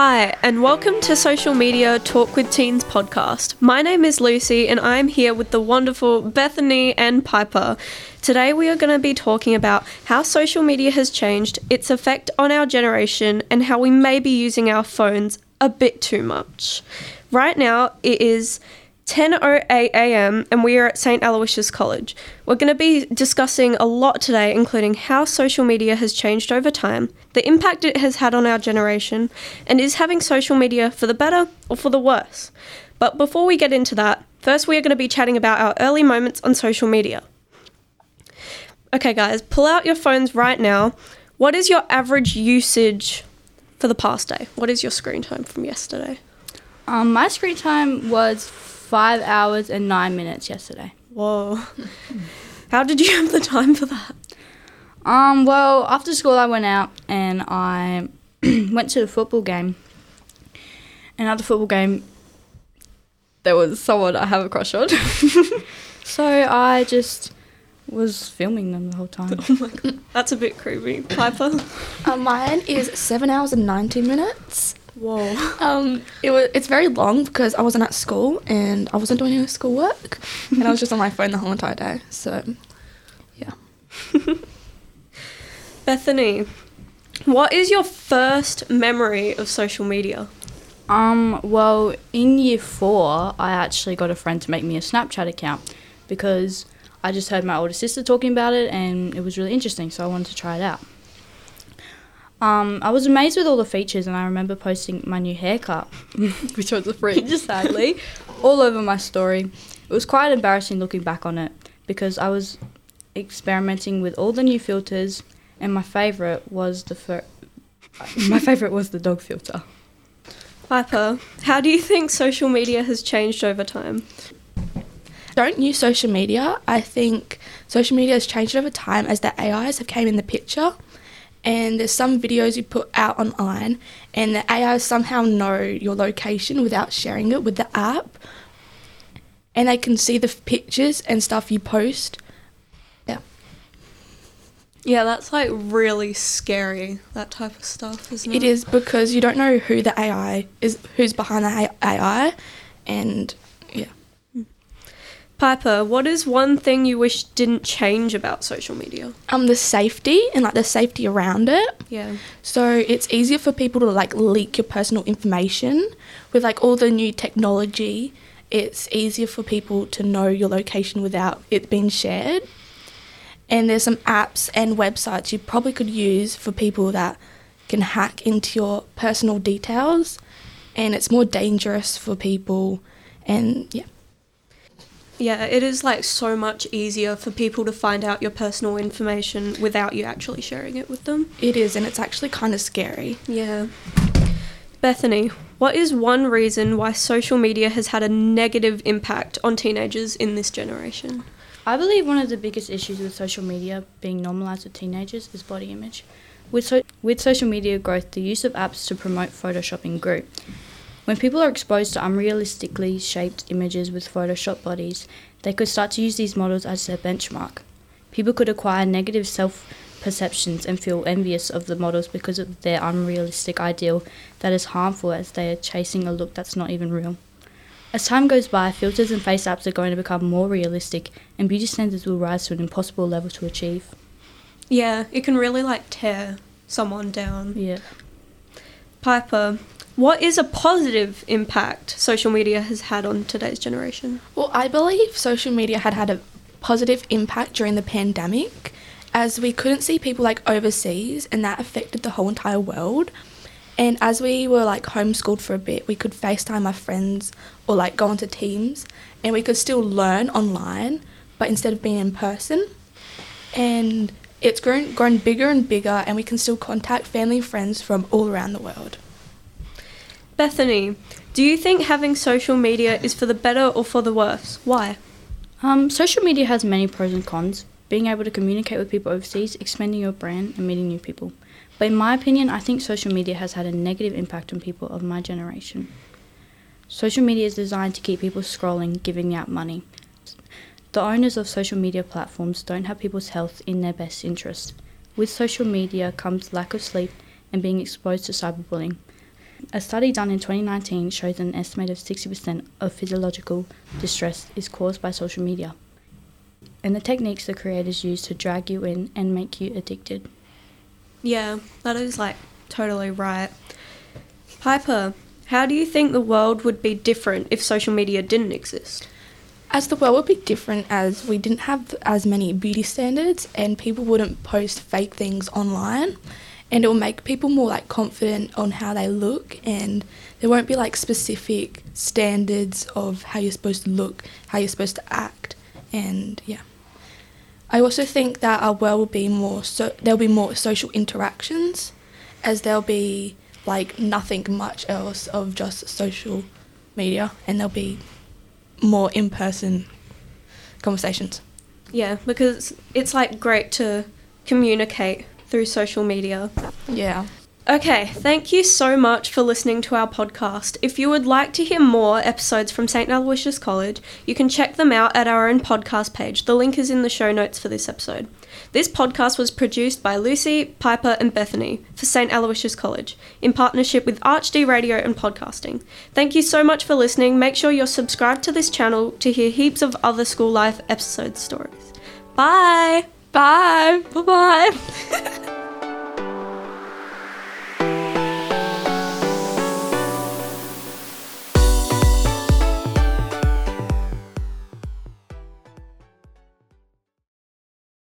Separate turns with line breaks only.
Hi, and welcome to Social Media Talk with Teens podcast. My name is Lucy, and I'm here with the wonderful Bethany and Piper. Today, we are going to be talking about how social media has changed, its effect on our generation, and how we may be using our phones a bit too much. Right now, it is 10:08 a.m. and we are at St. Aloysius College. We're going to be discussing a lot today including how social media has changed over time, the impact it has had on our generation, and is having social media for the better or for the worse. But before we get into that, first we are going to be chatting about our early moments on social media. Okay guys, pull out your phones right now. What is your average usage for the past day? What is your screen time from yesterday?
Um, my screen time was five hours and nine minutes yesterday.
Whoa. How did you have the time for that?
Um, well, after school, I went out and I went to the football game. And at the football game, there was someone I have a crush on. so I just was filming them the whole time.
Oh my god, that's a bit creepy. Piper?
Uh, mine is seven hours and 19 minutes.
Whoa.
Um, it was it's very long because I wasn't at school and I wasn't doing any schoolwork, and I was just on my phone the whole entire day. So, yeah.
Bethany, what is your first memory of social media?
Um, well, in year four, I actually got a friend to make me a Snapchat account because I just heard my older sister talking about it and it was really interesting, so I wanted to try it out. Um, I was amazed with all the features, and I remember posting my new haircut, which was a fringe, sadly, all over my story. It was quite embarrassing looking back on it because I was experimenting with all the new filters, and my favourite was the fir- my favourite was the dog filter.
Piper, how do you think social media has changed over time?
Don't use social media. I think social media has changed over time as the AIs have came in the picture. And there's some videos you put out online, and the AI somehow know your location without sharing it with the app. And they can see the pictures and stuff you post. Yeah.
Yeah, that's like really scary, that type of stuff, isn't it?
It is because you don't know who the AI is, who's behind the AI, and.
Piper, what is one thing you wish didn't change about social media?
Um, the safety and like the safety around it.
Yeah.
So it's easier for people to like leak your personal information with like all the new technology. It's easier for people to know your location without it being shared. And there's some apps and websites you probably could use for people that can hack into your personal details and it's more dangerous for people and yeah.
Yeah, it is like so much easier for people to find out your personal information without you actually sharing it with them.
It is and it's actually kind of scary.
Yeah. Bethany, what is one reason why social media has had a negative impact on teenagers in this generation?
I believe one of the biggest issues with social media being normalised with teenagers is body image. With, so- with social media growth, the use of apps to promote photoshopping grew. When people are exposed to unrealistically shaped images with Photoshop bodies, they could start to use these models as their benchmark. People could acquire negative self perceptions and feel envious of the models because of their unrealistic ideal that is harmful as they are chasing a look that's not even real. As time goes by, filters and face apps are going to become more realistic and beauty standards will rise to an impossible level to achieve.
Yeah, it can really like tear someone down.
Yeah.
Piper, what is a positive impact social media has had on today's generation?
Well, I believe social media had had a positive impact during the pandemic as we couldn't see people like overseas and that affected the whole entire world. And as we were like homeschooled for a bit, we could FaceTime our friends or like go onto Teams and we could still learn online, but instead of being in person. And it's grown grown bigger and bigger and we can still contact family and friends from all around the world.
Bethany, do you think having social media is for the better or for the worse? Why?
Um, social media has many pros and cons. Being able to communicate with people overseas, expanding your brand, and meeting new people. But in my opinion, I think social media has had a negative impact on people of my generation. Social media is designed to keep people scrolling, giving out money. The owners of social media platforms don't have people's health in their best interest. With social media comes lack of sleep and being exposed to cyberbullying. A study done in 2019 shows an estimated 60% of physiological distress is caused by social media. And the techniques the creators use to drag you in and make you addicted.
Yeah, that is like totally right. Piper, how do you think the world would be different if social media didn't exist?
As the world would be different as we didn't have as many beauty standards and people wouldn't post fake things online and it will make people more like confident on how they look and there won't be like specific standards of how you're supposed to look, how you're supposed to act and yeah. I also think that our world will be more so there'll be more social interactions as there'll be like nothing much else of just social media and there'll be more in-person conversations.
Yeah, because it's like great to communicate through social media.
Yeah.
Okay, thank you so much for listening to our podcast. If you would like to hear more episodes from St. Aloysius College, you can check them out at our own podcast page. The link is in the show notes for this episode. This podcast was produced by Lucy, Piper, and Bethany for St. Aloysius College in partnership with ArchD Radio and Podcasting. Thank you so much for listening. Make sure you're subscribed to this channel to hear heaps of other school life episode stories. Bye!
Bye. Bye bye.